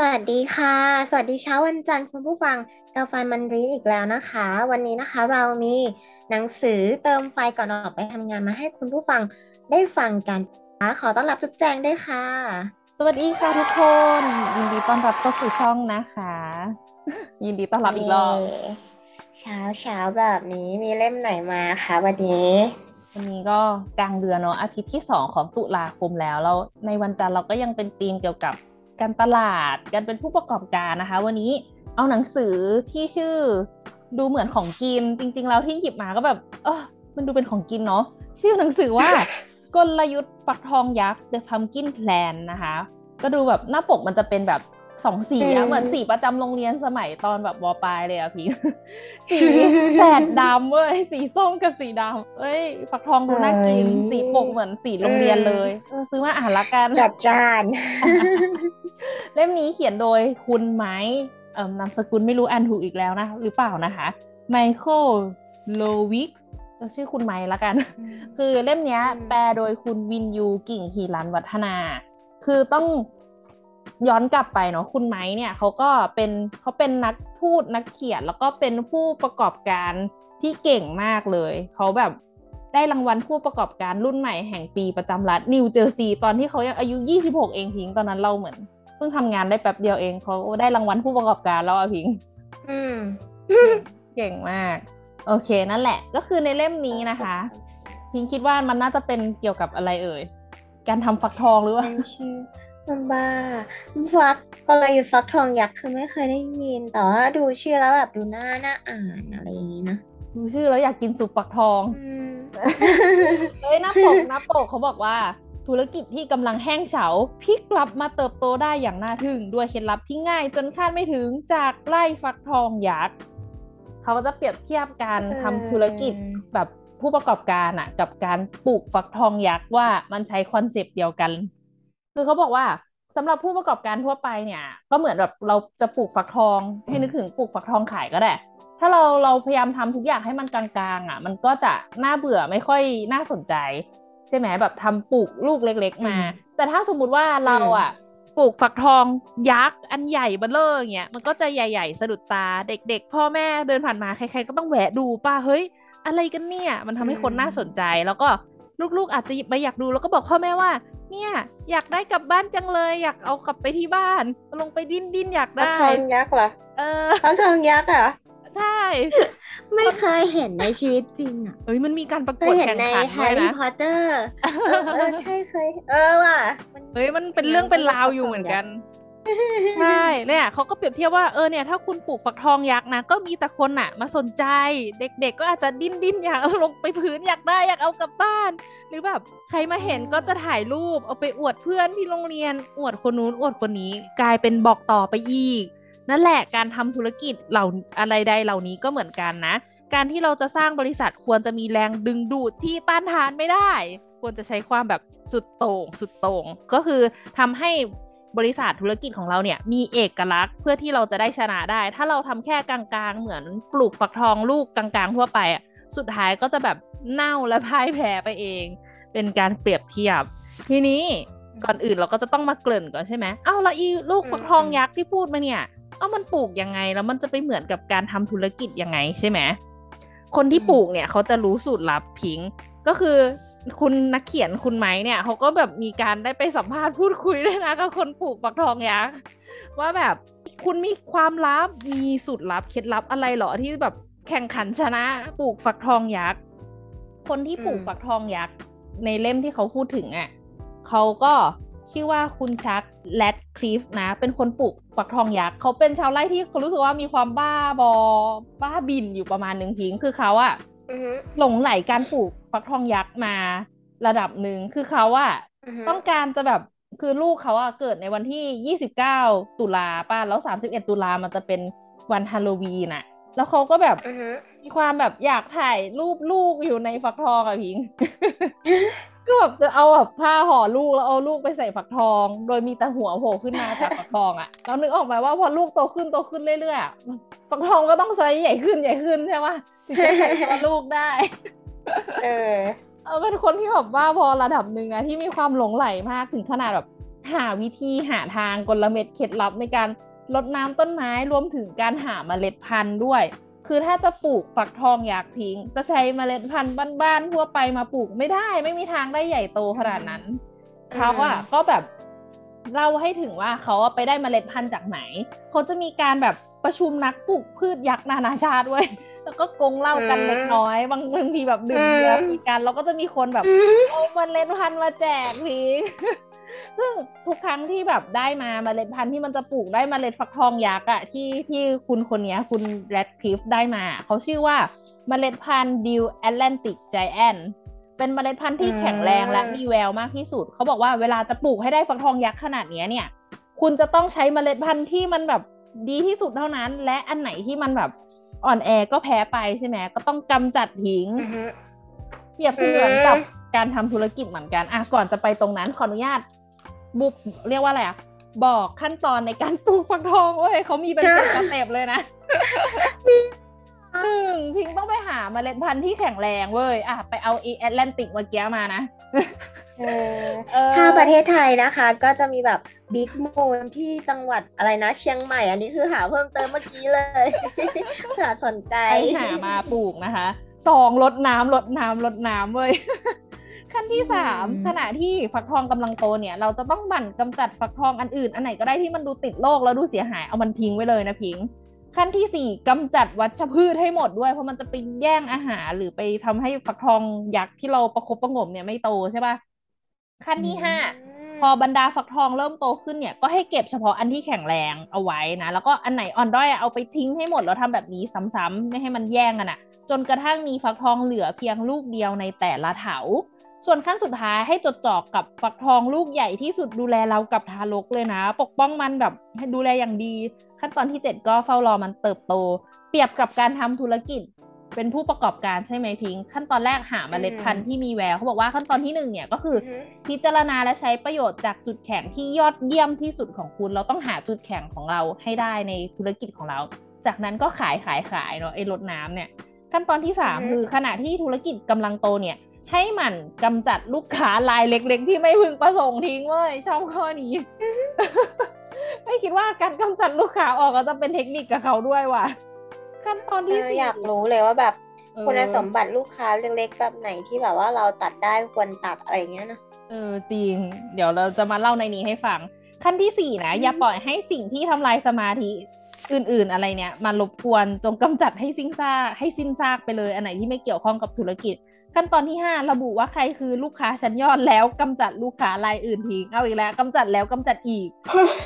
สวัสดีค่ะ สวัสดีเช้าวันจันทร์คุณผู้ฟังกาไฟมันรีดอีกแล้วนะคะ วันนี้นะคะเรามีหนังสือเติมไฟก่อนออกไปทำงานมาให้คุณผู้ฟังได้ฟังกันนะคะขอต้อนรับจุ๊บแจงด้วยค่ะ สวัสดีค่ะทุกคน ยินดีต้อนรับเข้าสู่ช่องนะคะ ยินดีต้อนรับอีกรอบเย้เช้าเช้าแบบนี้มีเล่มไหนมาคะวันนี้วันนี้ก็กลางเดือนเนาะอาทิตย์ที่ 2 ของตุลาคมแล้วแล้วในวันจันทร์เราก็ยังเป็นธีมเกี่ยวกับ การตลาด การเป็นผู้ประกอบการนะคะ วันนี้เอาหนังสือที่ชื่อดูเหมือนของกิน จริง ๆ แล้วที่หยิบมาก็แบบ เออมันดูเป็นของกินเนาะชื่อหนังสือว่ากลยุทธ์ฟักทองยักษ์ The Pumpkin Plan นะคะ ก็ดูแบบหน้าปกมันจะเป็นแบบ สองสีอือะมเหมือนสีประจำโรงเรียนสมัยตอนแบบมปลายเลยอะพี่ สีแสดดำเว้ยสีส้มกับสีดำเอ้ยฟักทองดูน่ากินเอ้ยสีปกเหมือนสีโรงเรียนเลยเออซื้อมาอ่านละกันจัดจานเล่มนี้เขียนโดยคุณไม้เอ่อนามสกุลไม่รู้อ่านถูกอีกแล้วนะ หรือเปล่านะคะไมเคิลโลวิกชื่อคุณไม้ละกัน คือเล่มเนี้ยอืมแปลโดยคุณวินยูกิ่งฮีรันวัฒนา คือต้อง ย้อนกลับไปเนาะคุณไม้เนี่ยเขาก็เป็นเขาเป็นนักพูดนักเขียน แล้วก็เป็นผู้ประกอบการที่เก่งมากเลย เขาแบบได้รางวัลผู้ประกอบการรุ่นใหม่แห่งปีประจำรัฐนิวเจอร์ซีย์ตอนที่เขายังอายุ 26 เองพิงตอนนั้นเราเหมือนเพิ่งทำงานได้แป๊บเดียวเองเขาได้รางวัลผู้ประกอบการแล้วอะพิงอืมเก่งมาก โอเคนั่นแหละ ก็คือในเล่มนี้นะคะ พิงคิดว่ามันน่าจะเป็นเกี่ยวกับอะไรเอ่ยการทำฟักทองหรือว่า มันชื่อมันบ้าฟักกลยุทธ์ฟักทองยักษ์คือไม่เคยได้ยิน แต่ว่าดูชื่อแล้วแบบดูน่าน่าอ่านอะไรอย่างนี้นะ ดูชื่อแล้วอยากกินซุปฟักทองอืมเฮ้ยหน้าปกหน้าปกเขาบอกว่า ธุรกิจที่กำลังแห้งเฉาพลิกกลับมาเติบโตได้อย่างน่าทึ่ง ด้วยเคล็ดลับที่ง่าย จนคาดไม่ถึงจากไร่ฟักทองยักษ์เขาก็จะเปรียบเทียบการทำธุรกิจแบบผู้ประกอบการอะกับการปลูกฟักทองยักษ์ว่ามันใช้ concept เดียวกัน คือเขาบอกว่าสำหรับผู้ประกอบการทั่วไปเนี่ย ก็เหมือนแบบเราจะปลูกฟักทอง ให้นึกถึงปลูกฟักทองขายก็ได้ ถ้าเราเราพยายามทำทุกอย่างให้มันกลางๆอะ มันก็จะน่าเบื่อไม่ค่อยน่าสนใจ ใช่ไหมแบบทำปลูกลูกเล็ก ๆ มาอืมแต่ถ้าสมมุติว่าเราอะปลูกฟักทองยักษ์อันใหญ่เบ้อเร่ออย่างเงี้ยมันก็จะใหญ่ๆ สะดุดตาเด็ก ๆ พ่อแม่เดินผ่านมาใครๆก็ต้องแวะดูป้าเฮ้ย อะไรกันเนี่ย มันทำให้คนน่าสนใจแล้วก็ลูกๆอาจจะไปอยากดูแล้วก็บอกพ่อแม่ว่า เนี่ยอยากได้กลับบ้านจังเลย อยากเอากลับไปที่บ้าน ลงไปดิ้นดิ้นอยากฟักได้ทองยักษ์เหรอเออฟักทองยักษ์เหรอใช่ ไม่เคยเห็นในชีวิตจริงอะเฮ้ยมันมีการประเคกวยดเห็นแข่งในขันแฮด้วยร์รี่นะพอตเตอร์เออใช่เคย เออว่ะเฮ้ยมันเป็นเรื่องเป็นราวอยู่เหมือนกัน ใช่เนี่ยเขาก็เปรียบเทียบว่าเออเนี่ยถ้าคุณปลูกฟักทองยักษ์นะก็มีแต่คนน่ะมาสนใจ เด็กๆก็อาจจะดิ้นดิ้นอยากเอาลงไปพื้นอยากได้อยากเอากลับบ้าน หรือแบบใครมาเห็นก็จะถ่ายรูปเอาไปอวดเพื่อนที่โรงเรียนอวดคนนู้นอวดคนนี้ กลายเป็นบอกต่อไปอีก นั่นแหละการทำธุรกิจเหล่าอะไรใดเหล่านี้ก็เหมือนกันนะ การที่เราจะสร้างบริษัทควรจะมีแรงดึงดูดที่ต้านทานไม่ได้ ควรจะใช้ความแบบสุดโต่งสุดโต่งก็คือทำให้ บริษัทธุรกิจของเราเนี่ยมีเอกลักษณ์เพื่อที่เราจะได้ชนะได้ ถ้าเราทำแค่กลางๆ เหมือนปลูกฟักทองลูกกลางๆ ทั่วไปอะสุดท้ายก็จะแบบเน่าและพ่ายแพ้ไปเอง เป็นการเปรียบเทียบ ทีนี้ก่อนอื่นเราก็จะต้องมาเกริ่นก่อนใช่ไหมเอ้าแล้วอีลูกฟักทองยักษ์ที่พูดมาเนี่ยเอ้ามันปลูกยังไงแล้วมันจะไปเหมือนกับการทำธุรกิจยังไงใช่ไหมคนที่ปลูกเนี่ยเขาจะรู้สูตรลับพิงก็คือ คุณนักเขียนคุณไม้เนี่ยเขาก็แบบมีการได้ไปสัมภาษณ์พูดคุยด้วยนะกับคนปลูกฟักทองยักษ์ว่าแบบคุณมีความลับมีสูตรลับเคล็ดลับอะไรเหรอที่แบบแข่งขันชนะปลูกฟักทองยักษ์คนที่ปลูกอืมฟักทองยักษ์ในเล่มที่เขาพูดถึงอะเขาก็ชื่อว่าคุณชักแลดคลิฟนะ เป็นคนปลูกฟักทองยักษ์เขาเป็นชาวไร่ที่เขารู้สึกว่ามีความบ้าบอ บ้าบินอยู่ประมาณหนึ่งพิงคือเขาอะอือฮึหลงไหลการปลูก ฟักทองยักษ์มาระดับหนึ่งคือเขาอะอือฮึต้องการจะแบบคือลูกเขาอะเกิดในวันที่ 29 ตุลาป่ะแล้ว 31 ตุลามันจะเป็นวันฮาโลวีนอะแล้วเขาก็แบบอือฮึมีความแบบอยากถ่ายรูปลูกอยู่ในฟักทองอะพิงก็แบบจะเอาแบบผ้าห่อลูกแล้วเอาลูกไปใส่ฟักทอง โดยมีแต่หัวโผล่ขึ้นมาจากฟักทองอะเรานึกออกไหมว่าพอลูกโตขึ้นโตขึ้นเรื่อยๆอะฟักทองก็ต้องไซส์ใหญ่ขึ้นใหญ่ขึ้นใช่ปะถึงจะใส่ตัวลูกได้ เออเออเป็นคนที่แบบว่าพอระดับหนึ่งอะที่มีความหลงใหลมากถึงขนาดแบบหาวิธีหาทางกลเม็ดเคล็ดลับในการรดน้ำต้นไม้รวมถึงการหาเมล็ดพันธุ์ด้วย คือถ้าจะปลูกฝักทองอยากทิ้งจะใช้เมล็ดพันธุ์บ้านๆทั่วไปมาปลูกไม่ได้ ไม่มีทางได้ใหญ่โตขนาดนั้นเขาอะก็แบบเล่าให้ถึงว่าเขาไปได้เมล็ดพันธุ์จากไหน เขาจะมีการแบบ ประชุมนักปลูกพืชยักษ์นานาชาติด้วย แล้วก็กงเล่ากันอืมเล็กน้อย บางบางทีแบบดื่มเบียร์อืมคุยกัน แล้วก็จะมีคนแบบอืมเอาเมล็ดพันธุ์มาแจกพิงซึ่งทุกครั้งที่แบบได้มาเมล็ดพันธุ์ที่มันจะปลูกได้เมล็ดฟักทองยักษ์อะที่ที่คุณคนเนี้ยคุณแรดคลิฟได้มา เขาชื่อว่าเมล็ดพันธุ์ Dill's Atlantic Giant เป็นเมล็ดพันธุ์ที่แข็งแรงและมีแววมากที่สุด เขาบอกว่าเวลาจะปลูกให้ได้ฟักทองยักษ์ขนาดเนี้ยเนี่ย คุณจะต้องใช้เมล็ดพันธุ์ที่มันแบบ ดีที่สุดเท่านั้น และอันไหนที่มันแบบอ่อนแอก็แพ้ไปใช่ไหมก็ต้องกำจัดทิ้งอือฮึเปรียบเสมือนกับการทำธุรกิจเหมือนกันอะก่อนจะไปตรงนั้นขออนุญาตบุบเรียกว่าอะไรอะบอกขั้นตอนในการปลูกฟักทองเว้ยเขามีเป็นเจ็ด step เลยนะ หนึ่งพิงต้องไปหาเมล็ดพันธุ์ที่แข็งแรงเว้ยอะไปเอาเอ Atlantic เมื่อกี้มานะเออเออถ้าประเทศไทยนะคะ ก็จะมีแบบ Big Moon ที่จังหวัดอะไรนะ เชียงใหม่ อันนี้คือหาเพิ่มเติมเมื่อกี้เลยเผื่อสนใจไปหามาปลูกนะคะสองลดน้ำลดน้ำลดน้ำเว้ยขั้นที่สามอืมขณะที่ฟักทองกำลังโตเนี่ย เราจะต้องหมั่นกำจัดฟักทองอันอื่น อันไหนก็ได้ที่มันดูติดโรคแล้วดูเสียหายเอามันทิ้งไว้เลยนะพิง ขั้นที่สี่กำจัดวัชพืชให้หมดด้วย เพราะมันจะไปแย่งอาหารหรือไปทำให้ฟักทองยักษ์ที่เราประคบประหงมเนี่ยไม่โตใช่ปะขั้นที่ห้าพอบรรดาฟักทองเริ่มโตขึ้นเนี่ยก็ให้เก็บเฉพาะอันที่แข็งแรงเอาไว้นะแล้วก็อันไหนอ่อนด้อยอะเอาไปทิ้งให้หมดแล้วทำแบบนี้ซ้ำๆไม่ให้มันแย่งกันอะจนกระทั่งมีฟักทองเหลือเพียงลูกเดียวในแต่ละเถา ส่วนขั้นสุดท้ายให้จดจ่อกับฟักทองลูกใหญ่ที่สุดดูแลเรากับทารกเลยนะ ปกป้องมันแบบให้ดูแลอย่างดี ขั้นตอนที่เจ็ดก็เฝ้ารอมันเติบโต เปรียบกับการทำธุรกิจ เป็นผู้ประกอบการใช่ไหมพิงค์ขั้นตอนแรกหาเมล็ดพันธุ์ที่มีแววเขาบอกว่าขั้นตอนที่หนึ่งเนี่ยก็คืออือฮึพิจารณาและใช้ประโยชน์จากจุดแข็งที่ยอดเยี่ยมที่สุดของคุณ เราต้องหาจุดแข็งของเราให้ได้ในธุรกิจของเรา จากนั้นก็ขายขายขายเนาะไอ้รถน้ำเนี่ยขั้นตอนที่สามอือฮึคือขณะที่ธุรกิจกำลังโตเนี่ย ให้หมันกำจัดลูกค้ารายเล็ก ๆ ที่ไม่พึงประสงค์ทิ้งเว้ยชอบข้อนี้ ไม่คิดว่าการกำจัดลูกค้าออกก็จะเป็นเทคนิคกับเขาด้วยว่ะ ขั้นตอนที่เออสี่อยากรู้เลยว่าแบบเออคุณสมบัติลูกค้าเล็กๆแบบไหนที่แบบว่าเราตัดได้ควรตัดอะไรอย่างเงี้ยนะเออจริง เดี๋ยวเราจะมาเล่าในนี้ให้ฟัง ขั้นที่สี่นะอืมอย่าปล่อยให้สิ่งที่ทำลายสมาธิอื่น ๆ อะไรเนี่ยมารบกวนจงกำจัดให้สิ้นซากให้สิ้นซากไปเลย อันไหนที่ไม่เกี่ยวข้องกับธุรกิจ ขั้นตอนที่ห้าระบุว่าใครคือลูกค้าชั้นยอดแล้วกำจัดลูกค้ารายอื่นทิ้งเอาอีกแล้วกำจัดแล้วกำจัดอีก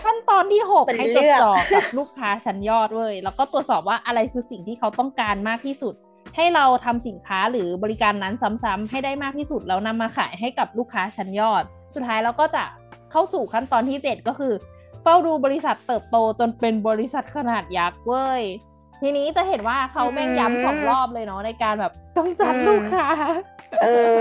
ขั้นตอนที่หกเป็นให้เรื่จดองจ่อกับลูกค้าชั้นยอดเว้ยแล้วก็ตรวจสอบว่าอะไรคือสิ่งที่เขาต้องการมากที่สุด ให้เราทำสินค้าหรือบริการนั้นซ้ำๆให้ได้มากที่สุดแล้วนำมาขายให้กับลูกค้าชั้นยอด สุดท้ายเราก็จะเข้าสู่ขั้นตอนที่ 7 ก็คือเฝ้าดูบริษัทเติบโตจนเป็นบริษัทขนาดยักษ์เว้ย ทีนี้จะเห็นว่าเขาแม่งย้ำสองรอบเลยเนาะในการแบบกำจัดลูกค้าเออ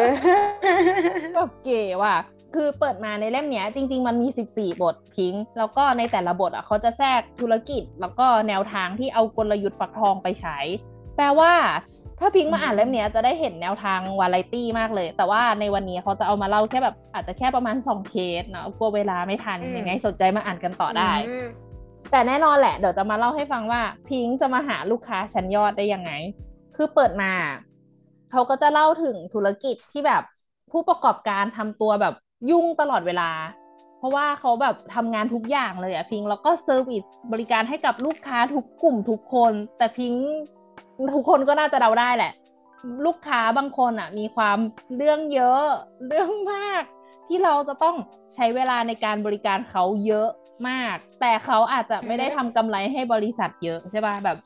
แบบเก๋ว่ะคือเปิดมาในเล่มเนี้ยจริง ๆ มันมี 14 บทพิงค์แล้วก็ในแต่ละบทอะเขาจะแทรกธุรกิจ แล้วก็แนวทางที่เอากลยุทธ์ฟักทองไปใช้ แปลว่าถ้าพิงค์มาอ่านเล่มเนี้ยจะได้เห็นแนวทางวาไรตี้มากเลย แต่ว่าในวันนี้เขาจะเอามาเล่าแค่แบบอาจจะแค่ประมาณ 2 เคสเนาะกลัวเวลาไม่ทันอืมยังไงสนใจมาอ่านกันต่อได้อืม แต่แน่นอนแหละ เดี๋ยวจะมาเล่าให้ฟังว่าพิงค์จะมาหาลูกค้าชั้นยอดได้ยังไง คือเปิดมาเขาก็จะเล่าถึงธุรกิจที่แบบผู้ประกอบการทำตัวแบบยุ่งตลอดเวลา เพราะว่าเขาแบบทำงานทุกอย่างเลยอะพิงค์แล้วก็เซอร์วิสบริการให้กับลูกค้าทุกกลุ่มทุกคน แต่พิงค์ทุกคนก็น่าจะเดาได้แหละ ลูกค้าบางคนอะมีความเรื่องเยอะเรื่องมาก ที่เราจะต้องใช้เวลาในการบริการเขาเยอะมาก แต่เขาอาจจะไม่ได้ทำกำไรให้บริษัทเยอะใช่ป่ะแบบ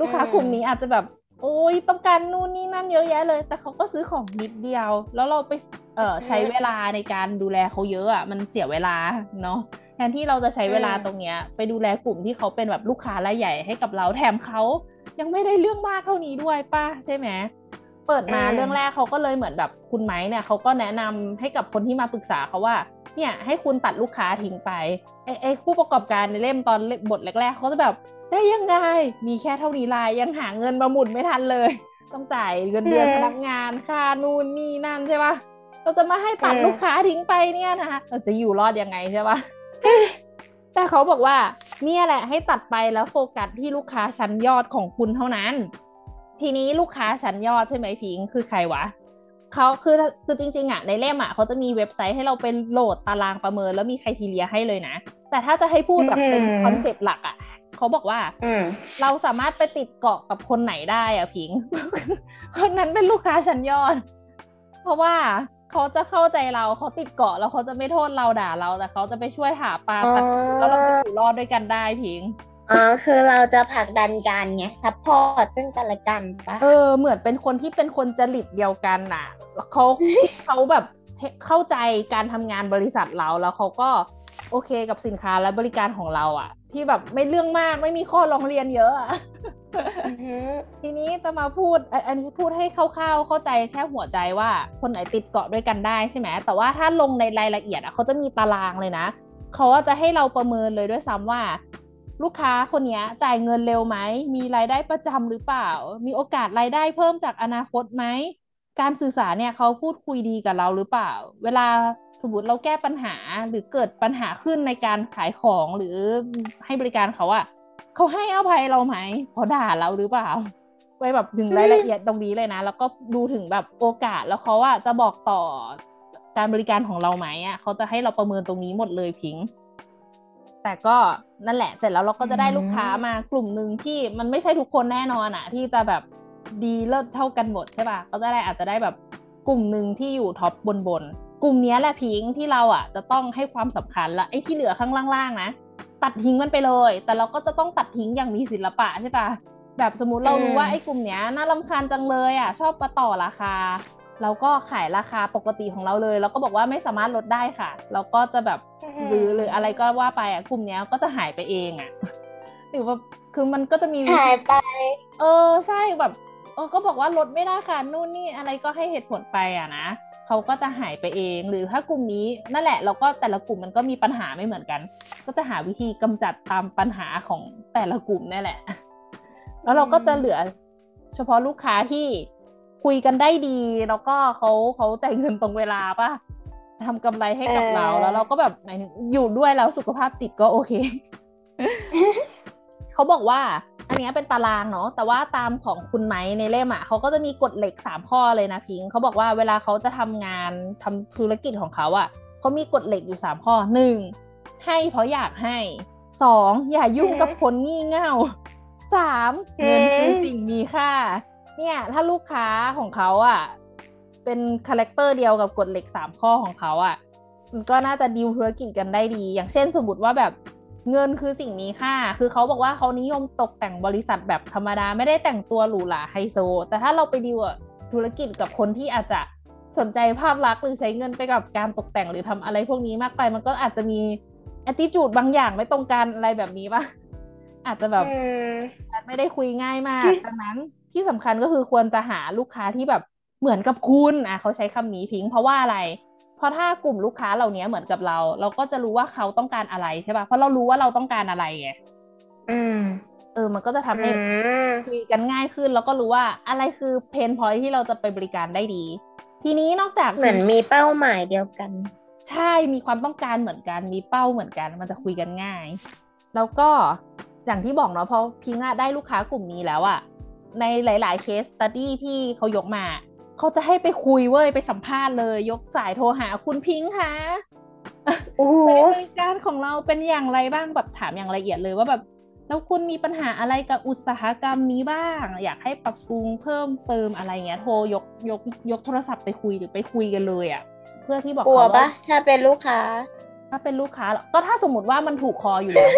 ลูกค้ากลุ่มนี้อาจจะแบบ โอ้ยต้องการนู่นนี่นั่นเยอะแยะเลย แต่เขาก็ซื้อของนิดเดียว แล้วเราไปเอ่อใช้เวลาในการดูแลเขาเยอะอะมันเสียเวลาเนาะแทนที่เราจะใช้เวลาตรงเนี้ย ไปดูแลกลุ่มที่เขาเป็นแบบลูกค้ารายใหญ่ให้กับเราแถมเขายังไม่ได้เรื่องมากเท่านี้ด้วยป้าใช่ไหม เปิดมาเรื่องแรกเขาก็เลยเหมือนแบบคุณไม้เนี่ยเขาก็แนะนำให้กับคนที่มาปรึกษาเขาว่า เนี่ยให้คุณตัดลูกค้าทิ้งไปไอ้ไอ้ผู้ประกอบการในเล่มตอนบทแรกๆเขาจะแบบได้ยังไงมีแค่เท่านี้ลายยังหาเงินมาหมุนไม่ทันเลย ต้องจ่ายเงินเดือนพนักงานค่านู่นนี่นั่นใช่ปะเราจะมาให้ตัดลูกค้าทิ้งไปเนี่ยนะคะเราจะอยู่รอดยังไงใช่ปะแต่เขาบอกว่าเนี่ยแหละให้ตัดไปแล้วโฟกัสที่ลูกค้าชั้นยอดของคุณเท่านั้น ทีนี้ลูกค้าชั้นยอดใช่ไหมพิงคือใครวะเขาคือคือจริงๆอะในเล่มอะเขาจะมีเว็บไซต์ให้เราไปโหลดตารางประเมินแล้วมีใครทีเรียให้เลยนะ แต่ถ้าจะให้พูดแบบเป็นคอนเซปต์หลักอะเขาบอกว่าเราสามารถไปติดเกาะกับคนไหนได้อะพิง คนนั้นเป็นลูกค้าชั้นยอด เพราะว่าเขาจะเข้าใจเราเขาติดเกาะแล้วเขาจะไม่โทษเราด่าเราแต่เขาจะไปช่วยหาปลาตัดแล้วเราจะอยู่รอดด้วยกันได้พิง อ๋อคือเราจะผลักดันกันไง support ซึ่งกันและกันปะเออ เหมือนเป็นคนที่เป็นคนจริตเดียวกันน่ะเขาเขาแบบเข้าใจการทำงานบริษัทเราแล้วเขาก็โอเคกับสินค้าและบริการของเราอะที่แบบไม่เรื่องมากไม่มีข้อร้องเรียนเยอะอะทีนี้จะมาพูดอันนี้พูดให้คร่าวๆ เข้าใจแค่หัวใจว่าคนไหนติดเกาะด้วยกันได้ใช่ไหมแต่ว่าถ้าลงในรายละเอียดอะเขาจะมีตารางเลยนะเขาจะให้เราประเมินเลยด้วยซ้ำว่า ลูกค้าคนนี้จ่ายเงินเร็วไหม มีรายได้ประจำหรือเปล่า มีโอกาสรายได้เพิ่มจากอนาคตไหม การสื่อสารเนี่ยเขาพูดคุยดีกับเราหรือเปล่า เวลาสมมติเราแก้ปัญหาหรือเกิดปัญหาขึ้นในการขายของหรือให้บริการเขาอะเขาให้อภัยเราไหมเขาด่าเราหรือเปล่าไปแบบถึงรายละเอียดตรงนี้เลยนะ แล้วก็ดูถึงแบบโอกาสแล้วเขาอะจะบอกต่อการบริการของเราไหมอะเขาจะให้เราประเมินตรงนี้หมดเลยพิงค์ แต่ก็นั่นแหละเสร็จแล้วเราก็จะได้ลูกค้ามากลุ่มหนึ่งที่มันไม่ใช่ทุกคนแน่นอนอะที่จะแบบดีเลิศเท่ากันหมดใช่ปะก็จะได้อาจจะได้แบบกลุ่มหนึ่งที่อยู่ท็อปบนบนกลุ่มนี้แหละพิงที่เราอะจะต้องให้ความสำคัญละไอ้ที่เหลือข้างล่างๆนะตัดทิ้งมันไปเลย แต่เราก็จะต้องตัดทิ้งอย่างมีศิลปะใช่ปะแบบสมมติเรารู้ว่าไอ้กลุ่มเนี้ยน่าลำคาญจังเลยอะชอบมาต่อราคา เราก็ขายราคาปกติของเราเลยแล้วก็บอกว่าไม่สามารถลดได้ค่ะ เราก็จะแบบหรือหรืออะไรก็ว่าไปอะกลุ่มนี้ก็จะหายไปเองอะหรือว่าคือมันก็จะมีหายไป เออใช่แบบเออก็บอกว่าลดไม่ได้ค่ะนู่นนี่อะไรก็ให้เหตุผลไปอะนะเขาก็จะหายไปเอง หรือถ้ากลุ่มนี้นั่นแหละเราก็แต่ละกลุ่มมันก็มีปัญหาไม่เหมือนกัน ก็จะหาวิธีกำจัดตามปัญหาของแต่ละกลุ่มนี่แหละ แล้วเราก็จะเหลือเฉพาะลูกค้าที่ คุยกันได้ดี แล้วก็เขาเขาจ่ายเงินตรงเวลาป่ะทำกำไรให้กับเราแล้วเราก็แบบอยู่ด้วยแล้วสุขภาพจิตก็โอเคเขาบอกว่า อันนี้เป็นตารางเนาะแต่ว่าตามของคุณไม้ในเล่มอะเขาก็จะมีกฎเหล็กสามข้อเลยนะพิงเขาบอกว่าเวลาเขาจะทำงานทำธุรกิจของเขาอะเขามีกฎเหล็กอยู่สามข้อหนึ่งให้เพราะอยากให้สองอย่ายุ่งกับคนงี่เง่าสามเงินคือสิ่งมีค่า เนี่ยถ้าลูกค้าของเขาอะ เป็น character เดียวกับกฎเหล็กสามข้อของเขาอะ มันก็น่าจะดีลธุรกิจกันได้ดี อย่างเช่นสมมติว่าแบบเงินคือสิ่งมีค่า คือเขาบอกว่าเขานิยมตกแต่งบริษัทแบบธรรมดาไม่ได้แต่งตัวหรูหราไฮโซ แต่ถ้าเราไปดีลธุรกิจกับคนที่อาจจะสนใจภาพลักษณ์หรือใช้เงินไปกับการตกแต่งหรือทำอะไรพวกนี้มากไป มันก็อาจจะมีแอตติจูดบางอย่างไม่ตรงกันอะไรแบบนี้ปะอาจจะแบบไม่ได้คุยง่ายมากดังนั้น ที่สำคัญก็คือควรจะหาลูกค้าที่แบบเหมือนกับคุณอะเขาใช้คำนี้พิง เพราะว่าอะไร เพราะถ้ากลุ่มลูกค้าเหล่านี้เหมือนกับเรา เราก็จะรู้ว่าเขาต้องการอะไรใช่ป่ะเพราะเรารู้ว่าเราต้องการอะไรไงอืมเออมันก็จะทำให้คุยกันง่ายขึ้น แล้วก็รู้ว่าอะไรคือเพนพอยที่เราจะไปบริการได้ดี ทีนี้นอกจากเหมือนมีเป้าหมายเดียวกัน ใช่มีความต้องการเหมือนกัน มีเป้าเหมือนกัน มันจะคุยกันง่าย แล้วก็อย่างที่บอกเนาะพอพิงอะได้ลูกค้ากลุ่มนี้แล้วอะ ในหลาย ๆ เคสตัดดี้ที่เขายกมา เขาจะให้ไปคุยเว้ยไปสัมภาษณ์เลย ยกสายโทรหาคุณพิงค์ค่ะบริการของเราเป็นอย่างไรบ้างแบบถามอย่างละเอียดเลยว่าแบบแล้วคุณมีปัญหาอะไรกับอุตสาหกรรมนี้บ้าง อยากให้ปรับปรุงเพิ่มเติมอะไรเงี้ย โทรยกยกยกโทรศัพท์ไปคุยหรือไปคุยกันเลยอะ่ะ เพื่อที่บอกเขาว่าถ้าเป็นลูกค้า ถ้าเป็นลูกค้า ก็ถ้าสมมติว่ามันถูกคออยู่แล้ว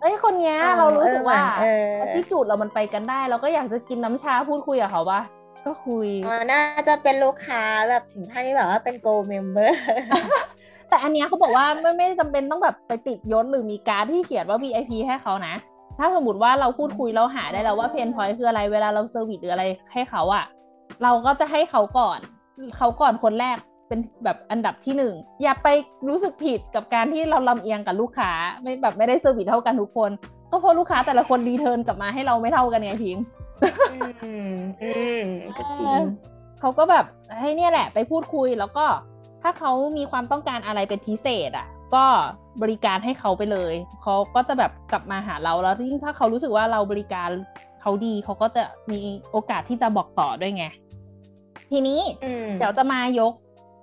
เอ้ยคนเนี้ยอ๋อเรารู้สึกว่าเออเหมือนเออที่จุดเรามันไปกันได้ เราก็อยากจะกินน้ำชาพูดคุยกับเขาปะก็คุยอ๋อน่าจะเป็นลูกค้าแบบถึงขั้นที่แบบว่าเป็น gold member แต่อันเนี้ยเขาบอกว่าไม่ไม่จำเป็นต้องแบบไปติดยศหรือมีการ์ดที่เขียนว่า VIP ให้เขานะ ถ้าสมมติว่าเราพูดคุยเราหาได้แล้วว่า pain point คืออะไรเวลาเรา service หรืออะไรให้เขาอะเราก็จะให้เขาก่อน เขาก่อนคนแรก เป็นแบบอันดับที่หนึ่งอย่าไปรู้สึกผิดกับการที่เราลำเอียงกับลูกค้าไม่แบบไม่ได้ service เท่ากันทุกคน ก็เพราะลูกค้าแต่ละคน return กลับมาให้เราไม่เท่ากันไงพิงอืมอืมก็จริงเขาก็แบบให้เนี่ยแหละ ไปพูดคุยแล้วก็ถ้าเขามีความต้องการอะไรเป็นพิเศษอะ ก็บริการให้เขาไปเลย เขาก็จะแบบกลับมาหาเราแล้วยิ่งถ้าเขารู้สึกว่าเราบริการเขาดีเขาก็จะมีโอกาสที่จะบอกต่อด้วยไง ทีนี้อืมเดี๋ยวจะมายก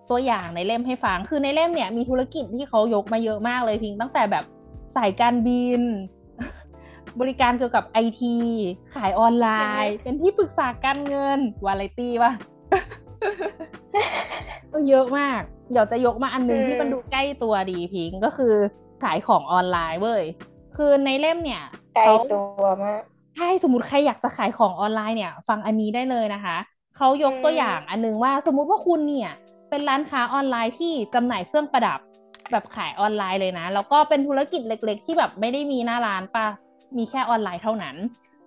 ตัวอย่างในเล่มให้ฟัง คือในเล่มเนี่ยมีธุรกิจที่เขายกมาเยอะมากเลยพิง ตั้งแต่แบบสายการบิน บริการเกี่ยวกับไอทีขายออนไลน์ เป็นที่ปรึกษาการเงินวาไรตี้ป่ะก็เยอะมาก เดี๋ยวจะยกมาอันนึงอืมที่มันดูใกล้ตัวดีพิงก็คือขายของออนไลน์เว้ย คือในเล่มเนี่ยไกลเขาตัวมากใช่สมมติใครอยากจะขายของออนไลน์เนี่ย ฟังอันนี้ได้เลยนะคะ เขายกตัวอย่างอันนึงว่าสมมุติว่าคุณเนี่ย เป็นร้านค้าออนไลน์ที่จำหน่ายเครื่องประดับแบบขายออนไลน์เลยนะ แล้วก็เป็นธุรกิจเล็ก ๆ ที่แบบไม่ได้มีหน้าร้านปะมีแค่ออนไลน์เท่านั้น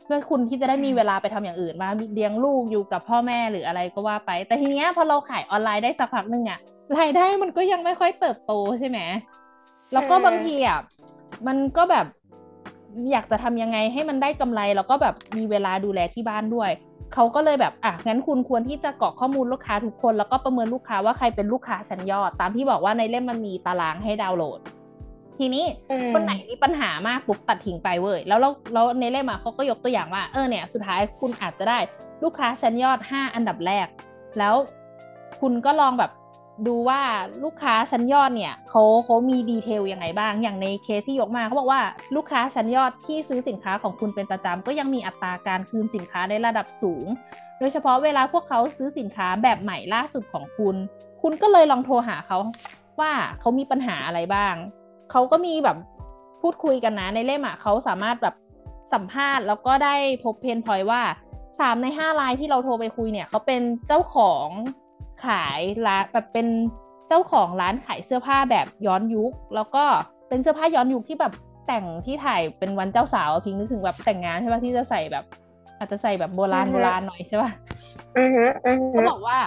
เพื่อคุณที่จะได้มีเวลาไปทำอย่างอื่นมาเลี้ยงลูกอยู่กับพ่อแม่หรืออะไรก็ว่าไป แต่ทีเนี้ยพอเราขายออนไลน์ได้สักพักหนึ่งอะรายได้มันก็ยังไม่ค่อยเติบโตใช่ไหมแล้วก็บางทีอะมันก็แบบอยากจะทำยังไงให้มันได้กำไรแล้วก็แบบมีเวลาดูแลที่บ้านด้วย เขาก็เลยแบบอะงั้นคุณควรที่จะกรอกข้อมูลลูกค้าทุกคน แล้วก็ประเมินลูกค้าว่าใครเป็นลูกค้าชั้นยอด ตามที่บอกว่าในเล่มมันมีตารางให้ดาวน์โหลด ทีนี้คนไหนมีปัญหามากปุ๊บตัดทิ้งไปเว้ยแล้วเราแล้วในเล่มอะเขาก็ยกตัวอย่างว่าเออเนี่ยสุดท้ายคุณอาจจะได้ลูกค้าชั้นยอด 5 อันดับแรก แล้วคุณก็ลองแบบ ดูว่าลูกค้าชั้นยอดเนี่ยเขาเขามีดีเทลยังไงบ้าง อย่างในเคสที่ยกมาเขาบอกว่าลูกค้าชั้นยอดที่ซื้อสินค้าของคุณเป็นประจำก็ยังมีอัตราการคืนสินค้าในระดับสูง โดยเฉพาะเวลาพวกเขาซื้อสินค้าแบบใหม่ล่าสุดของคุณ คุณก็เลยลองโทรหาเขาว่าเขามีปัญหาอะไรบ้าง เขาก็มีแบบพูดคุยกันนะในเล่มอะเขาสามารถแบบสัมภาษณ์แล้วก็ได้พบเพนพอยว่าสามในห้ารายที่เราโทรไปคุยเนี่ยเขาเป็นเจ้าของ ขายร้านแบบเป็นเจ้าของร้านขายเสื้อผ้าแบบย้อนยุค แล้วก็เป็นเสื้อผ้าย้อนยุคที่แบบแต่งที่ถ่ายเป็นวันเจ้าสาวอะพิงนึกถึงแบบแต่งงานใช่ปะที่จะใส่แบบ อาจจะใส่แบบโบราณโบราณหน่อยใช่ปะอือฮึอือฮึเขาบอกว่า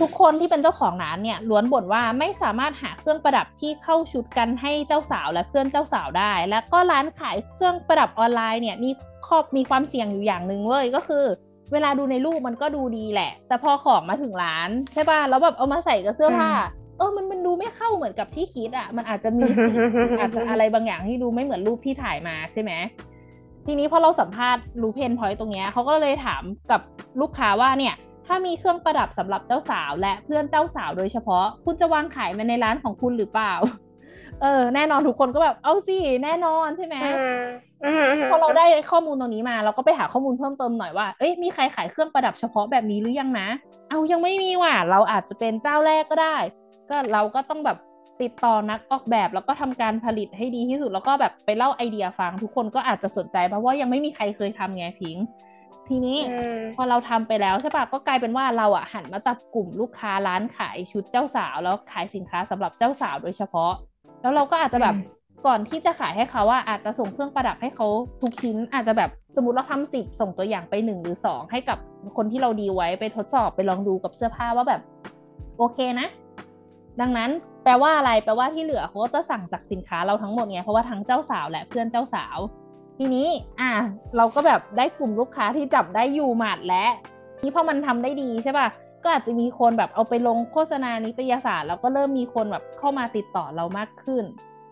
ทุกคนที่เป็นเจ้าของร้านเนี่ยล้วนบ่นว่าไม่สามารถหาเครื่องประดับที่เข้าชุดกันให้เจ้าสาวและเพื่อนเจ้าสาวได้ แล้วก็ร้านขายเครื่องประดับออนไลน์เนี่ยมีครอบมีความเสี่ยงอยู่อย่างหนึ่งเว้ยก็คือ เวลาดูในรูปมันก็ดูดีแหละ แต่พอของมาถึงร้านใช่ป่ะแล้วแบบเอามาใส่กับเสื้อผ้าเออ มันมันดูไม่เข้าเหมือนกับที่คิดอะ มันอาจจะมีสีอาจจะอะไรบางอย่างที่ดูไม่เหมือนรูปที่ถ่ายมาใช่ไหมทีนี้พอเราสัมภาษณ์รู้เพนพอยต์ตรงเนี้ยเขาก็เลยถามกับลูกค้าว่าเนี่ย ถ้ามีเครื่องประดับสำหรับเจ้าสาว และเพื่อนเจ้าสาวโดยเฉพาะ คุณจะวางขายมันในร้านของคุณหรือเปล่า เออแน่นอนทุกคนก็แบบเอาสิแน่นอนใช่ไหมอืมอืมอืมพอเราได้ข้อมูลตรงนี้มา เราก็ไปหาข้อมูลเพิ่มเติมหน่อยว่าเอ้ยมีใครขายเครื่องประดับเฉพาะแบบนี้หรือยังนะ เอายังไม่มีว่ะเราอาจจะเป็นเจ้าแรกก็ได้ ก็เราก็ต้องแบบติดต่อนักออกแบบแล้วก็ทำการผลิตให้ดีที่สุดแล้วก็แบบไปเล่าไอเดียฟังทุกคนก็อาจจะสนใจเพราะว่ายังไม่มีใครเคยทำไงพิง ทีนี้อืมพอเราทำไปแล้วใช่ปะก็กลายเป็นว่าเราอะหันมาจับกลุ่มลูกค้าร้านขายชุดเจ้าสาว แล้วขายสินค้าสำหรับเจ้าสาวโดยเฉพาะ แล้วเราก็อาจจะแบบอืมก่อนที่จะขายให้เขาว่าอาจจะส่งเครื่องประดับให้เขาทุกชิ้น อาจจะแบบสมมติเราทำสิบส่งตัวอย่างไปหนึ่งหรือสองให้กับคนที่เราดีลไว้ไปทดสอบไปลองดูกับเสื้อผ้าว่าแบบโอเคนะ ดังนั้นแปลว่าอะไรแปลว่าที่เหลือเขาก็จะสั่งจากสินค้าเราทั้งหมดไงเพราะว่าทั้งเจ้าสาวและเพื่อนเจ้าสาว ทีนี้อะเราก็แบบได้กลุ่มลูกค้าที่จับได้อยู่หมัดและนี่พอมันทำได้ดีใช่ป่ะ ก็อาจจะมีคนแบบเอาไปลงโฆษณานิตยสาร แล้วก็เริ่มมีคนแบบเข้ามาติดต่อเรามากขึ้น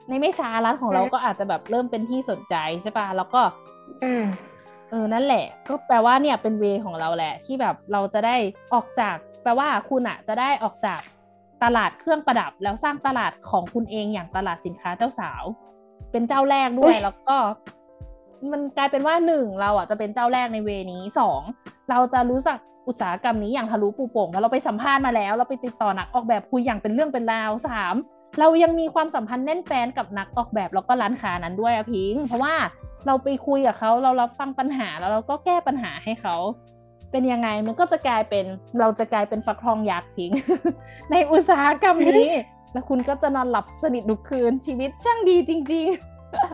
ในไม่ช้าร้านของเราก็อาจจะแบบเริ่มเป็นที่สนใจใช่ป่ะแล้วก็อืมเออนั่นแหละ ก็แปลว่าเนี่ยเป็นเวของเราแหละ ที่แบบเราจะได้ออกจาก แปลว่าคุณอะจะได้ออกจากตลาดเครื่องประดับ แล้วสร้างตลาดของคุณเองอย่างตลาดสินค้าเจ้าสาว เป็นเจ้าแรกด้วยแล้วก็มันกลายเป็นว่าหนึ่งเราอะจะเป็นเจ้าแรกในเวนี้สองเราจะรู้จัก อุตสาหกรรมนี้อย่างทะลุปูโป่งเพราะเราไปสัมภาษณ์มาแล้ว เราไปติดต่อนักออกแบบคุยอย่างเป็นเรื่องเป็นราวสามเรายังมีความสัมพันธ์แน่นแฟนกับนักออกแบบแล้วก็ร้านค้านั้นด้วยอะพิง เพราะว่าเราไปคุยกับเขาเรารับฟังปัญหาแล้วเราก็แก้ปัญหาให้เขา เป็นยังไงมันก็จะกลายเป็นเราจะกลายเป็นฟักทองยักษ์พิง ในอุตสาหกรรมนี้ แล้วคุณก็จะนอนหลับสนิททุกคืนชีวิตช่างดีจริง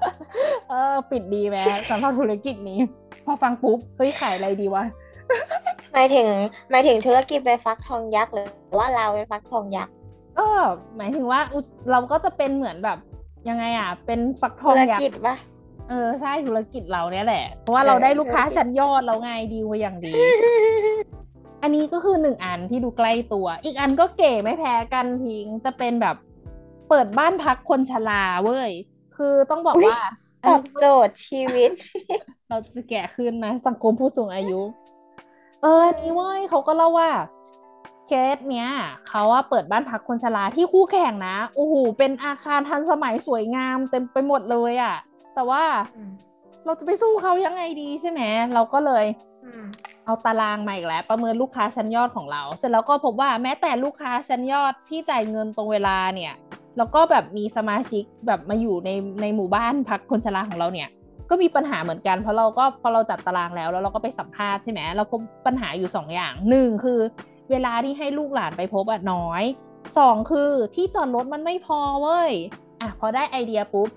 ๆเออปิดดีไหมสำหรับธุรกิจนี้ พอฟังปุ๊บ เฮ้ยขายอะไรดีวะ หมายถึงหมายถึงธุรกิจเป็นฟักทองยักษ์หรือว่าเราเป็นฟักทองยักษ์ก็หมายถึงว่าอุสเราก็จะเป็นเหมือนแบบยังไงอะ เป็นฟักทอธุงรยักกิจษ์ปะเออใช่ธุรกิจเราเนี่ยแหละ เพราะว่าเออเราได้ลูกค้าธุรกิจชั้นยอดเราไงดีลมาอย่างดี อันนี้ก็คือหนึ่งอันที่ดูใกล้ตัว อีกอันก็เก๋ไม่แพ้กันพิงจะเป็นแบบเปิดบ้านพักคนชราเว้ย คือต้องบอกว่าตอบโจทย์ชีวิต เราจะแก่ขึ้นนะ สังคมผู้สูงอายุ เอออันนี้เว้ยเขาก็เล่าว่าเคสเนี้ยเขาว่าเปิดบ้านพักคนชราที่คู่แข่งนะโอ้โหเป็นอาคารทันสมัยสวยงามเต็มไปหมดเลยอะ่ะ แต่ว่าเราจะไปสู้เขายังไงดีใช่ไหมเราก็เลยเอาตารางมาอีกแล้วประเมินลูกค้าชั้นยอดของเรา เสร็จแล้วก็พบว่าแม้แต่ลูกค้าชั้นยอดที่จ่ายเงินตรงเวลาเนี่ย แล้วก็แบบมีสมาชิกแบบมาอยู่ในในหมู่บ้านพักคนชราของเราเนี่ย ก็มีปัญหาเหมือนกัน เพราะเราก็พอเราจัดตารางแล้ว แล้วเราก็ไปสัมภาษณ์ใช่ไหมเราพบปัญหาอยู่สองอย่างหนึ่งคือ เวลาที่ให้ลูกหลานไปพบอะน้อยสองคือที่จอดรถมันไม่พอเว้ยอะพอได้ไอเดียปุ๊บ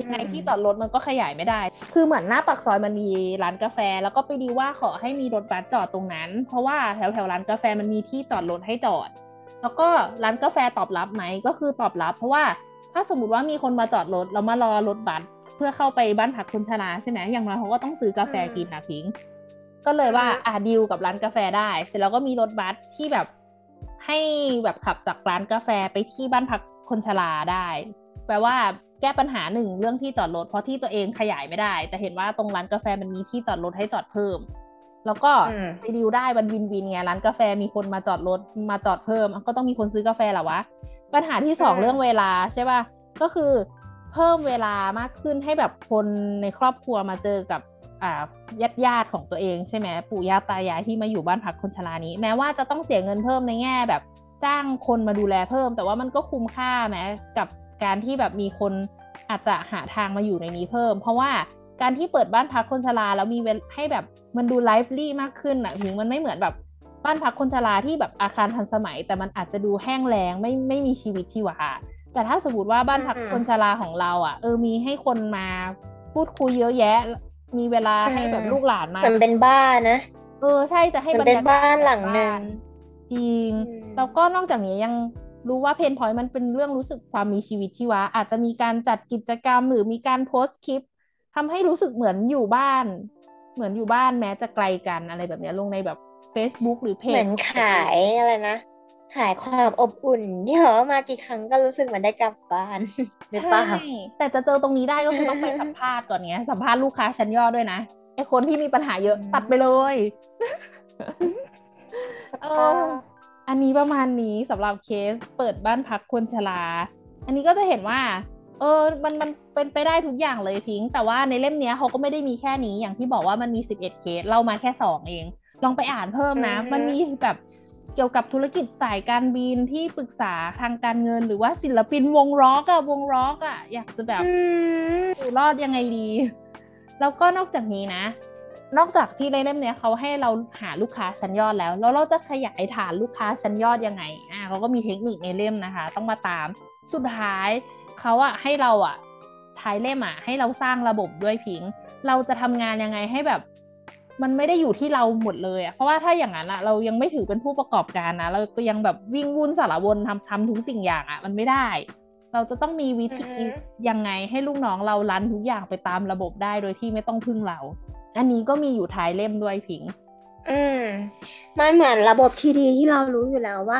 ยังไงอืมที่จอดรถมันก็ขยายไม่ได้ คือเหมือนหน้าปากซอยมันมีร้านกาแฟ แล้วก็ไปดีว่าขอให้มีรถบัสจอดตรงนั้น เพราะว่าแถวแถวๆร้านกาแฟมันมีที่จอดรถให้จอด แล้วก็ร้านกาแฟตอบรับไหมก็คือตอบรับ เพราะว่า ถ้าสมมติว่ามีคนมาจอดรถแล้วมารอรถบัสเพื่อเข้าไปบ้านพักคนชราใช่ไหมอย่างน้อยเขาก็ต้องซื้อกาแฟกินนะพิงก็เลยว่าอือฮึอ่าดีลกับร้านกาแฟได้ เสร็จแล้วก็มีรถบัสที่แบบให้แบบขับจากร้านกาแฟไปที่บ้านพักคนชราได้ แปลว่าแก้ปัญหาหนึ่งเรื่องที่จอดรถเพราะที่ตัวเองขยายไม่ได้ แต่เห็นว่าตรงร้านกาแฟมันมีที่จอดรถให้จอดเพิ่ม แล้วก็อืมไปดีลได้มันวินวินไงร้านกาแฟมีคนมาจอดรถมาจอดเพิ่ม ก็ต้องมีคนซื้อกาแฟแหละวะ ปัญหาที่สองอืมเรื่องเวลาใช่ป่ะก็คือเพิ่มเวลามากขึ้นให้แบบคนในครอบครัวมาเจอกับอ่าญาติญาติๆของตัวเองใช่ไหมปู่ย่าตายายที่มาอยู่บ้านพักคนชรานี้ แม้ว่าจะต้องเสียเงินเพิ่มในแง่แบบจ้างคนมาดูแลเพิ่ม แต่ว่ามันก็คุ้มค่าแม้กับการที่แบบมีคนอาจจะหาทางมาอยู่ในนี้เพิ่ม เพราะว่าการที่เปิดบ้านพักคนชราแล้วมีเวลให้แบบมันดูไลฟ์ลี่มากขึ้นอะถึงมันไม่เหมือนแบบ บ้านพักคนชราที่แบบอาคารทันสมัย แต่มันอาจจะดูแห้งแล้งไม่ไม่มีชีวิตชีวาแต่ถ้าสมมติว่าบ้านพักอืมคนชราของเราอะเออมีให้คนมาพูดคุยเยอะแยะ มีเวลาให้แบบอืมลูกหลานมามันเป็นบ้านนะเออใช่จะให้มันบรเป็รนยากาศบ้านหลังหนึ่งบ้าจริงอืมแล้วก็นอกจากนี้ยังรู้ว่าเพนพอยต์มันเป็นเรื่องรู้สึกความมีชีวิตชีวาอาจจะมีการจัดกิจกรรมหรือมีการโพสต์คลิปทำให้รู้สึกเหมือนอยู่บ้าน เหมือนอยู่บ้านแม้จะไกลกันอะไรแบบเนี้ยลงในแบบ Facebook หรือเพเหมืจอนขายอะไรนะ ขายความอบอุ่นที่เหรอมากี่ครั้งก็รู้สึกเหมือนได้กลับบ้านหรือเปล่าใช่แต่จะเจอตรงนี้ได้ก็คือต้องไปสัมภาษณ์ก่อนไงสัมภาษณ์ลูกค้าชั้นยอดด้วยนะไอคนที่มีปัญหาเยอะอืมตัดไปเลยเอออันนี้ประมาณนี้สำหรับเคสเปิดบ้านพักคนชรา อันนี้ก็จะเห็นว่า เออ มันมันเป็นไปได้ทุกอย่างเลยพิงค์แต่ว่าในเล่มเนี้ยเขาก็ไม่ได้มีแค่นี้อย่างที่บอกว่ามันมี 11 เคส เล่ามาแค่ 2 เอง ลองไปอ่านเพิ่มนะอือฮึมันมีแบบเกี่ยวกับธุรกิจสายการบินที่ปรึกษาทางการเงิน หรือว่าศิลปินวงร็อกอะวงร็อกอะอยากจะแบบอืมอยู่รอดยังไงดี แล้วก็นอกจากนี้นะ นอกจากที่ในเล่มเนี้ยเขาให้เราหาลูกค้าชั้นยอดแล้ว แล้วเราจะขยายฐานลูกค้าชั้นยอดยังไงอ่าเขาก็มีเทคนิคในเล่มนะคะ ต้องมาตามสุดท้ายเขาอะให้เราอะท้ายเล่มอะให้เราสร้างระบบด้วยพิงค์เราจะทำงานยังไงให้แบบ มันไม่ได้อยู่ที่เราหมดเลยอะเพราะว่าถ้าอย่างนั้นอะเรายังไม่ถือเป็นผู้ประกอบการนะ เราก็ยังแบบวิ่งวุ่นสารวนทำทำทุกสิ่งอย่างอะมันไม่ได้ เราจะต้องมีวิธีอือฮึยังไงให้ลูกน้องเรารันทุกอย่างไปตามระบบได้โดยที่ไม่ต้องพึ่งเรา อันนี้ก็มีอยู่ท้ายเล่มด้วยพิงค์อืมมันเหมือนระบบที่ดีที่เรารู้อยู่แล้วว่า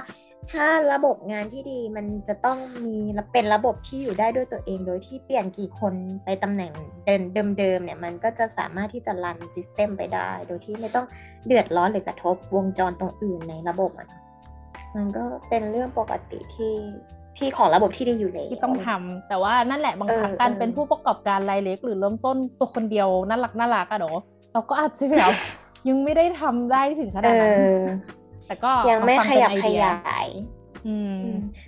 ถ้าระบบงานที่ดีมันจะต้องมีเป็นระบบที่อยู่ได้ด้วยตัวเอง โดยที่เปลี่ยนกี่คนไปตำแหน่งเดิมเดิมๆเนี่ยมันก็จะสามารถที่จะรันซิสเต็มไปได้ โดยที่ไม่ต้องเดือดร้อนหรือกระทบวงจรตรงอื่นในระบบอะมันก็เป็นเรื่องปกติที่ที่ของระบบที่ดีอยู่แล้วที่ต้องทำแต่ว่านั่นแหละบางครั้งเออการเออเป็นผู้ประกอบการรายเล็ก หรือเริ่มต้นตัวคนเดียวน่ารักน่ารักอะเนาะเราก็อาจจะแบบยังไม่ได้ทำได้ถึงขเอนาดนั้นอ แต่ก็ยังไม่าฟัขยับเป็นขไอเดียายใอืม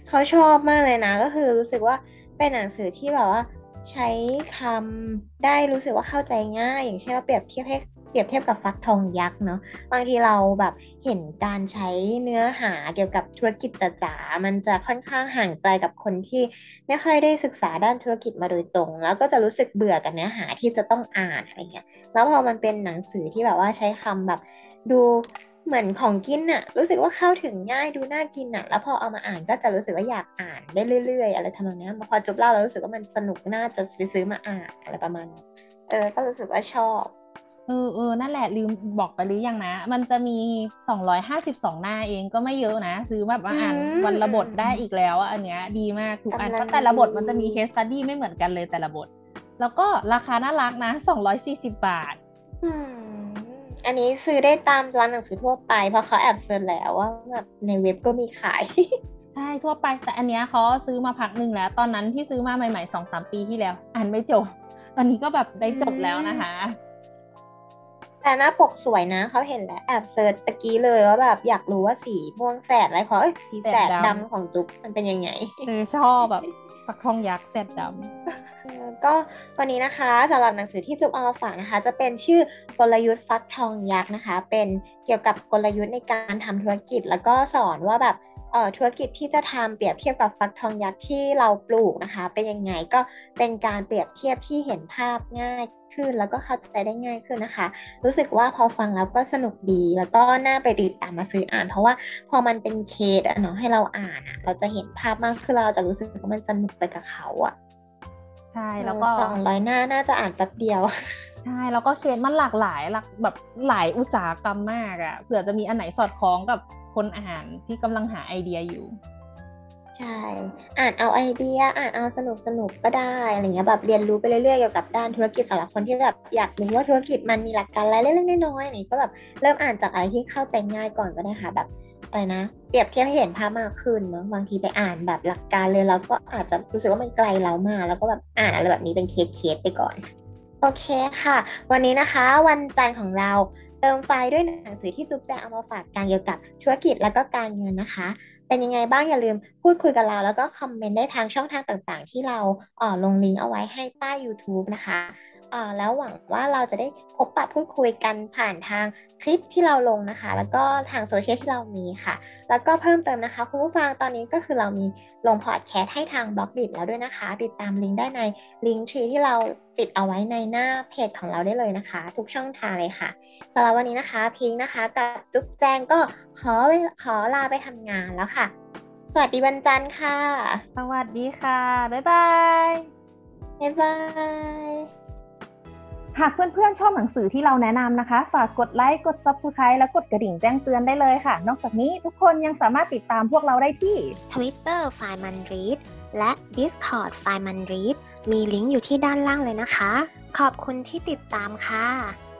เขาชอบมากเลยนะ ก็คือรู้สึกว่าเป็นหนังสือที่แบบว่า ใช้คำได้รู้สึกว่าเข้าใจง่าย อย่างเช่นเราเปรียบเทียบให้เปรียบเทียบกับฟักทองยักษ์เนาะบางทีเราแบบเห็นการใช้เนื้อหาเกี่ยวกับธุรกิจจ๋าๆมันจะค่อนข้างห่างไกลกับคนที่ไม่ค่อยได้ศึกษาด้านธุรกิจมาโดยตรง แล้วก็จะรู้สึกเบื่อกับเนื้อหาที่จะต้องอ่านอะไรเงี้ยแล้วพอมันเป็นหนังสือที่แบบว่าใช้คำแบบดู เหมือนของกินอะรู้สึกว่าเข้าถึงง่ายดูน่ากินอะแล้วพอเอามาอ่านก็จะรู้สึกว่าอยากอ่านได้เรื่อยๆ อะไรทำนองนี้พอจบเล่าแล้วรู้สึกว่ามันสนุกน่าจะไปซื้อมาอ่านอะไรประมาณนี้เออก็รู้สึกว่าชอบเออเออนั่นแหละลืมบอกไปหรือยังนะ มันจะมี 252 หน้าเองก็ไม่เยอะนะ ซื้อแบบว่าอ่านอืมวันละบทได้อีกแล้วอะอันเนี้ยดีมากทุกอันกำลังเพราะแต่ละบทดีมันจะมี case study ไม่เหมือนกันเลยแต่ละบท แล้วก็ราคาน่ารักนะ 240 บาท อันนี้ซื้อได้ตามร้านหนังสือทั่วไป เพราะเขาแอบ search แล้วว่าแบบในเว็บก็มีขาย ใช่ทั่วไป แต่อันเนี้ยเขาซื้อมาพักหนึ่งแล้ว ตอนนั้นที่ซื้อมาใหม่ๆสองสามปีที่แล้ว อ่านไม่จบ ตอนนี้ก็แบบได้จบแล้วนะคะ แต่หน้าปกสวยนะเขาเห็นแล้วแอบ search ตะกี้เลยว่าแบบอยากรู้ว่าสีม่วงแสดอะไรเพราะเอ้ยสีแสดแสดดำดำของจุ๊บมันเป็นยังไงเออชอบแบบฟักทองยักษ์แซดดเออก็วันนี้นะคะสำหรับหนังสือที่จุ๊บเอามาฝากนะคะ จะเป็นชื่อกลยุทธ์ฟักทองยักษ์นะคะ เป็นเกี่ยวกับกลยุทธ์ในการทำธุรกิจ แล้วก็สอนว่าแบบเอ่อ ธุรกิจที่จะทำเปรียบเทียบกับฟักทองยักษ์ที่เราปลูกนะคะ เป็นยังไงก็เป็นการเปรียบเทียบที่เห็นภาพง่ายขึ้นแล้วก็เข้าใจได้ง่ายขึ้นนะคะ รู้สึกว่าพอฟังแล้วก็สนุกดีแล้วก็น่าไปติดตามมาซื้ออ่าน เพราะว่าพอมันเป็นเคสอะเนาะให้เราอ่านอะเราจะเห็นภาพมากขึ้นเราจะรู้สึกว่ามันสนุกไปกับเขาอะำใช่แล้วก็สองร้อยหน้าน่าจะอ่านแป๊บเดียว ใช่แล้วก็เคสมันหลากหลายหลากแบบหลายอุตสาหกรรมมากอะเผื่อจะมีอันไหนสอดคล้องกับคนอ่านที่กำลังหาไอเดียอยู่ ใช่ อ่านเอาไอเดีย อ่านเอาสนุกสนุกก็ได้อะไรเงี้ยแบบเรียนรู้ไปเรื่อยๆเกี่ยวกับด้านธุรกิจสำหรับคนที่แบบอยากรู้ว่าธุรกิจมันมีหลักการอะไรเล็กๆน้อยๆนี่ก็แบบเริ่มอ่านจากอะไรที่เข้าใจง่ายก่อนก็ได้ค่ะแบบอะไรนะเปรียบเทียบให้เห็นภาพมากขึ้นเนาะบางทีไปอ่านแบบหลักการเลยแล้วก็อาจจะรู้สึกว่ามันไกลเรามาก แล้วก็แบบอ่านอะไรแบบนี้เป็นเคสๆไปก่อน โอเคค่ะ วันนี้นะคะวันจันทร์ของเราเติมไฟด้วยหนังสือที่จุ๊บแจงเอามาฝากกันเกี่ยวกับธุรกิจแล้วก็การเงินนะคะ เป็นยังไงบ้างอย่าลืมพูดคุยกับเรา แล้วก็คอมเมนต์ได้ทางช่องทางต่างๆ ที่เราเออลงลิงก์เอาไว้ให้ใต้ YouTube นะคะ แล้วหวังว่าเราจะได้พบปะพูดคุยกันผ่านทางคลิปที่เราลงนะคะ แล้วก็ทางโซเชียลที่เรามีค่ะ แล้วก็เพิ่มเติมนะคะ คุณผู้ฟังตอนนี้ก็คือเรามีลงพอดแคสต์ให้ทางบล็อกดิแล้วด้วยนะคะ ติดตามลิงก์ได้ในลิงก์ทรีที่เราติดเอาไว้ในหน้าเพจของเราได้เลยนะคะ ทุกช่องทางเลยค่ะสำหรับวันนี้นะคะพิงค์นะคะกับจุ๊บแจงก็ขอไปขอลาไปทำงานแล้วค่ะ สวัสดีวันจันทร์ค่ะ สวัสดีค่ะ บ๊ายบาย บ๊ายบาย หากเพื่อนๆชอบหนังสือที่เราแนะนำนะคะ ฝากกดไลค์ กด Subscribe และกดกระดิ่งแจ้งเตือนได้เลยค่ะ นอกจากนี้ทุกคนยังสามารถติดตามพวกเราได้ที่ Twitter f i m a n r e a d และ Discord f i m a n r e a d มีลิงก์อยู่ที่ด้านล่างเลยนะคะ ขอบคุณที่ติดตามค่ะ